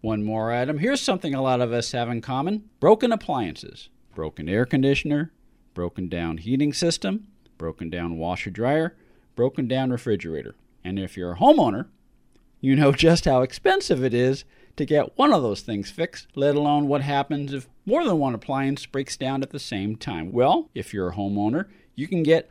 One more item. Here's something a lot of us have in common broken appliances, broken air conditioner, broken down heating system, broken down washer dryer, broken down refrigerator. And if you're a homeowner, you know just how expensive it is to get one of those things fixed, let alone what happens if more than one appliance breaks down at the same time. Well, if you're a homeowner, you can get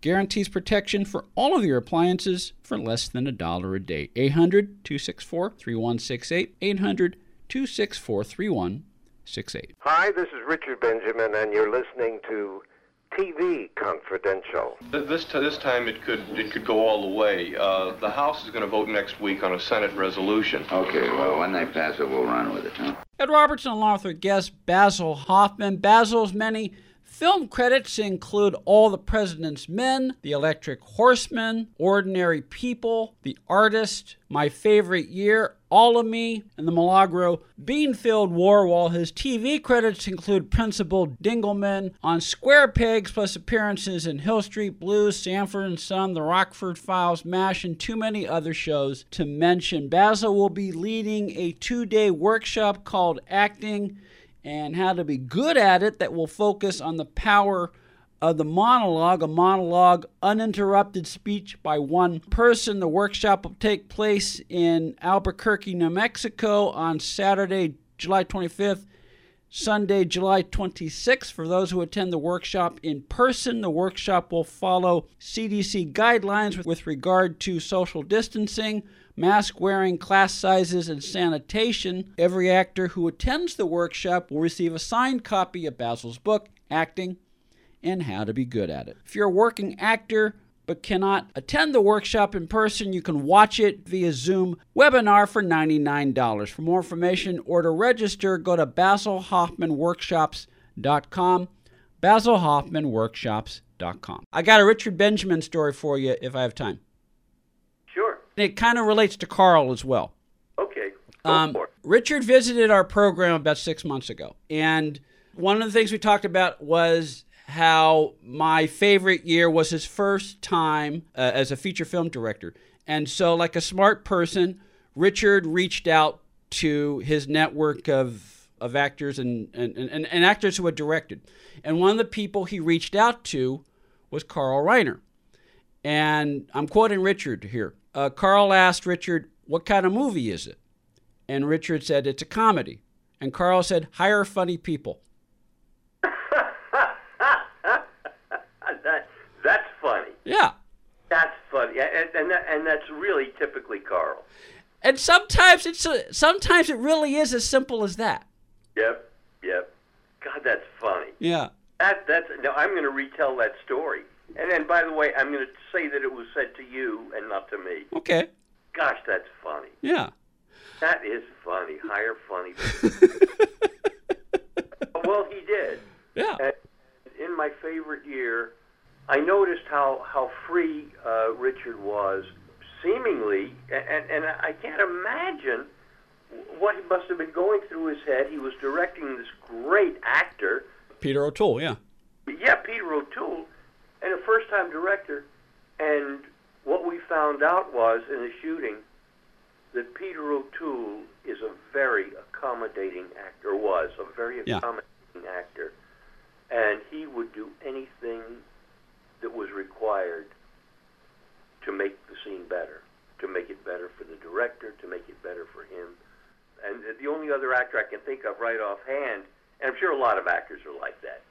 guarantees protection for all of your appliances for less than a dollar a day. 800 264 3168. 800 264 3168. Hi, this is Richard Benjamin, and you're listening to TV Confidential. This this time it could it could go all the way. Uh, the House is going to vote next week on a Senate resolution. Okay, well, when they pass it, we'll run with it, huh? Ed Robertson, along with our guest Basil Hoffman. Basil's many Film credits include All the President's Men, The Electric Horseman, Ordinary People, The Artist, My Favorite Year, All of Me, and The Milagro Beanfield War, while his TV credits include Principal Dingleman on Square Pegs, plus appearances in Hill Street Blues, Sanford and Son, The Rockford Files, MASH, and too many other shows to mention. Basil will be leading a two day workshop called Acting and how to be good at it that will focus on the power of the monologue, a monologue, uninterrupted speech by one person. The workshop will take place in Albuquerque, New Mexico on Saturday, July 25th, Sunday, July 26th. For those who attend the workshop in person, the workshop will follow CDC guidelines with regard to social distancing mask wearing, class sizes, and sanitation. Every actor who attends the workshop will receive a signed copy of Basil's book, Acting and How to Be Good at It. If you're a working actor, but cannot attend the workshop in person, you can watch it via Zoom webinar for $99. For more information or to register, go to basilhoffmanworkshops.com. basilhoffmanworkshops.com. I got a Richard Benjamin story for you if I have time. Sure. It kind of relates to Carl as well. Okay. Um, Richard visited our program about six months ago. And one of the things we talked about was how my favorite year was his first time uh, as a feature film director. And so, like a smart person, Richard reached out to his network of, of actors and, and, and, and actors who had directed. And one of the people he reached out to was Carl Reiner. And I'm quoting Richard here uh, Carl asked Richard, What kind of movie is it? And Richard said, It's a comedy. And Carl said, Hire funny people. that, that's funny. Yeah. That's funny. And, and, that, and that's really typically Carl. And sometimes it's a, sometimes it really is as simple as that. Yep, yep. God, that's funny. Yeah. That that's now I'm going to retell that story. And then, by the way, I'm going to say that it was said to you and not to me. Okay. Gosh, that's funny. Yeah. That is funny. Hire funny. well, he did. Yeah. And in my favorite year, I noticed how how free uh, Richard was, seemingly, and and I can't imagine what he must have been going through his head. He was directing this great actor, Peter O'Toole. Yeah. Yeah, Peter O'Toole and a first time director. And what we found out was in the shooting that Peter O'Toole is a very accommodating actor, was a very accommodating yeah. actor. And he would do anything that was required to make the scene better, to make it better for the director, to make it better for him. And the only other actor I can think of right offhand, and I'm sure a lot of actors are like that,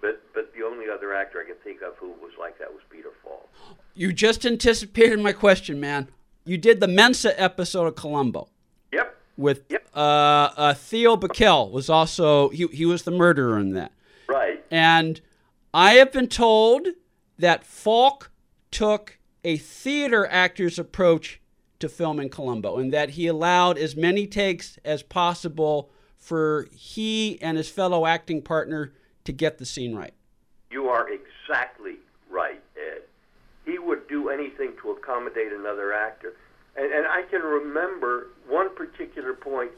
but but the only other actor I can think of who was like that was Peter Falk. You just anticipated my question, man. You did the Mensa episode of Columbo. Yep. With yep. Uh, uh, Theo Bikel was also he he was the murderer in that. Right. And I have been told that Falk took a theater actor's approach to filming Columbo, and that he allowed as many takes as possible for he and his fellow acting partner to get the scene right. You are exactly right, Ed. He would do anything to accommodate another actor. And, and I can remember one particular point.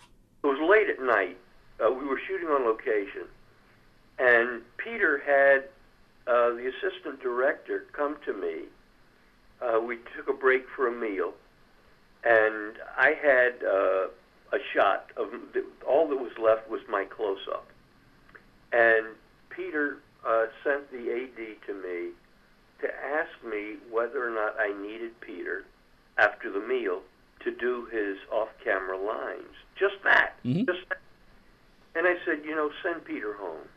It was late at night. Uh, we were shooting on location. And Peter had uh, the assistant director come to me. Uh, we took a break for a meal. And I had uh, a shot of the, all that was left was my close up. And Peter uh, sent the AD to me to ask me whether or not I needed Peter after the meal to do his off-camera lines. Just that. Mm-hmm. Just that. And I said, you know, send Peter home.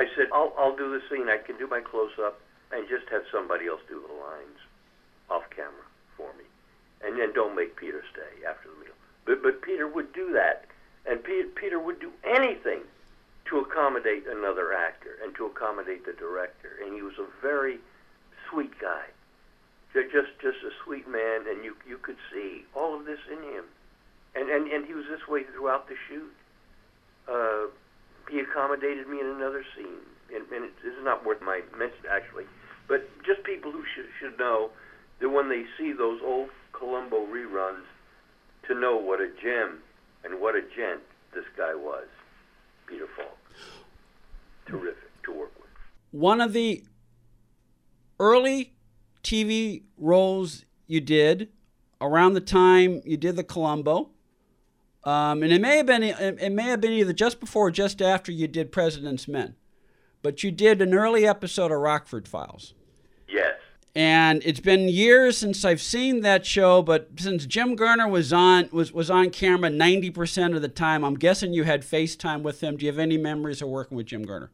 I said, I'll I'll do the scene. I can do my close-up and just have somebody else do the lines off camera for me, and then don't make Peter stay after the meal. But but Peter would do that, and Peter Peter would do anything to accommodate another actor and to accommodate the director. And he was a very sweet guy, just just a sweet man, and you you could see all of this in him. And and and he was this way throughout the shoot. Uh, he accommodated me in another scene, and, and it, this is not worth my mention actually, but just people who should should know that when they see those old Columbo reruns, to know what a gem and what a gent this guy was, Peter Falk. Terrific to work with. One of the early TV roles you did around the time you did the Columbo, um, and it may have been it, may have been either just before or just after you did President's Men, but you did an early episode of Rockford Files. Yes. And it's been years since I've seen that show, but since Jim Garner was on was, was on camera ninety percent of the time, I'm guessing you had FaceTime with him. Do you have any memories of working with Jim Garner?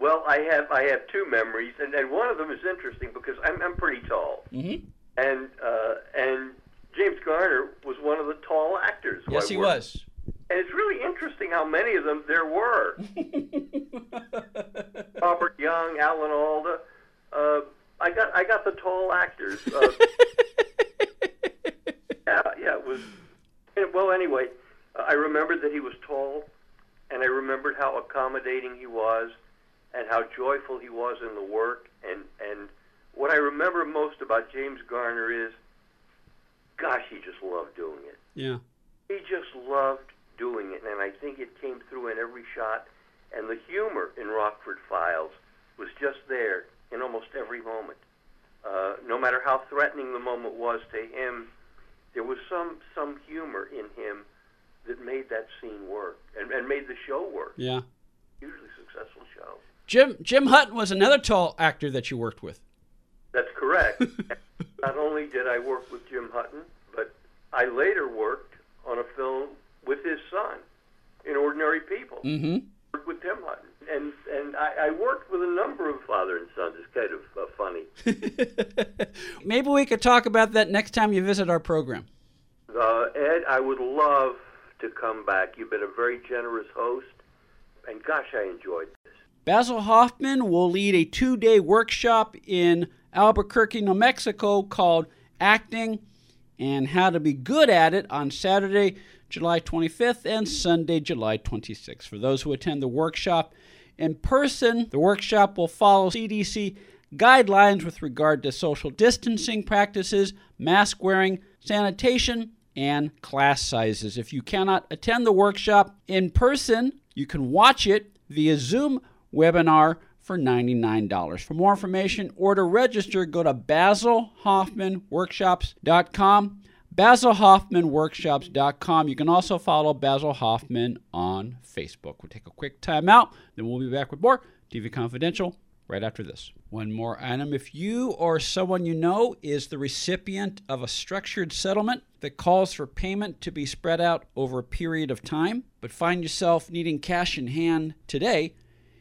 Well, I have I have two memories, and, and one of them is interesting because I'm I'm pretty tall, Mm-hmm. and James Garner was one of the tall actors. who I Yes, he worked was. And it's really interesting how many of them there were. Robert Young, Alan Alda. Uh, I got I got the tall actors. Uh, yeah, yeah, it was. Well, anyway, uh, I remembered that he was tall, and I remembered how accommodating he was, and how joyful he was in the work. And and what I remember most about James Garner is, gosh, he just loved doing it Yeah. He just loved doing it, and I think it came through in every shot. And the humor in Rockford Files was just there in almost every moment. Uh, no matter how threatening the moment was to him, there was some some humor in him that made that scene work and, and made the show work. Yeah. Hugely successful show. Jim Jim Hutton was another tall actor that you worked with. That's correct. Not only did I work with Jim Hutton, but I later worked on a film with his son in Ordinary People. Mm-hmm. Worked with Tim Hutton, and and I, I worked with a number of father and sons. It's kind of uh, funny. Maybe we could talk about that next time you visit our program. Uh, Ed, I would love to come back. You've been a very generous host, and gosh, I enjoyed this. Basil Hoffman will lead a two day workshop in Albuquerque, New Mexico called Acting and How to Be Good at It on Saturday, July 25th and Sunday, July 26th. For those who attend the workshop in person, the workshop will follow CDC guidelines with regard to social distancing practices, mask wearing, sanitation, and class sizes. If you cannot attend the workshop in person, you can watch it via Zoom webinar for $99. For more information or to register, go to basilhoffmanworkshops.com. BasilHoffmanWorkshops.com. You can also follow Basil Hoffman on Facebook. We'll take a quick time out, then we'll be back with more TV Confidential right after this. One more item. If you or someone you know is the recipient of a structured settlement that calls for payment to be spread out over a period of time, but find yourself needing cash in hand today,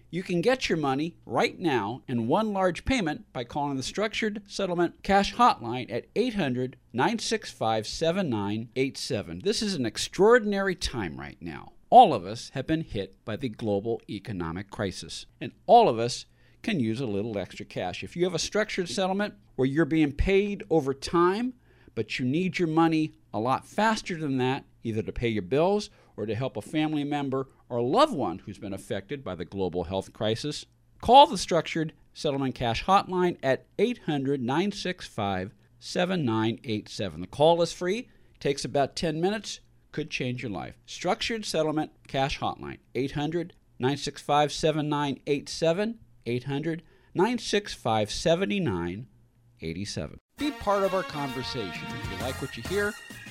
you can get your money right now in one large payment by calling the Structured Settlement Cash Hotline at 800 965 7987. This is an extraordinary time right now. All of us have been hit by the global economic crisis, and all of us can use a little extra cash. If you have a structured settlement where you're being paid over time, but you need your money a lot faster than that, either to pay your bills or to help a family member or a loved one who's been affected by the global health crisis, call the Structured Settlement Cash Hotline at 800 965 7987. The call is free, takes about 10 minutes, could change your life. Structured Settlement Cash Hotline 800 965 7987. 800 965 7987. Be part of our conversation. If you like what you hear,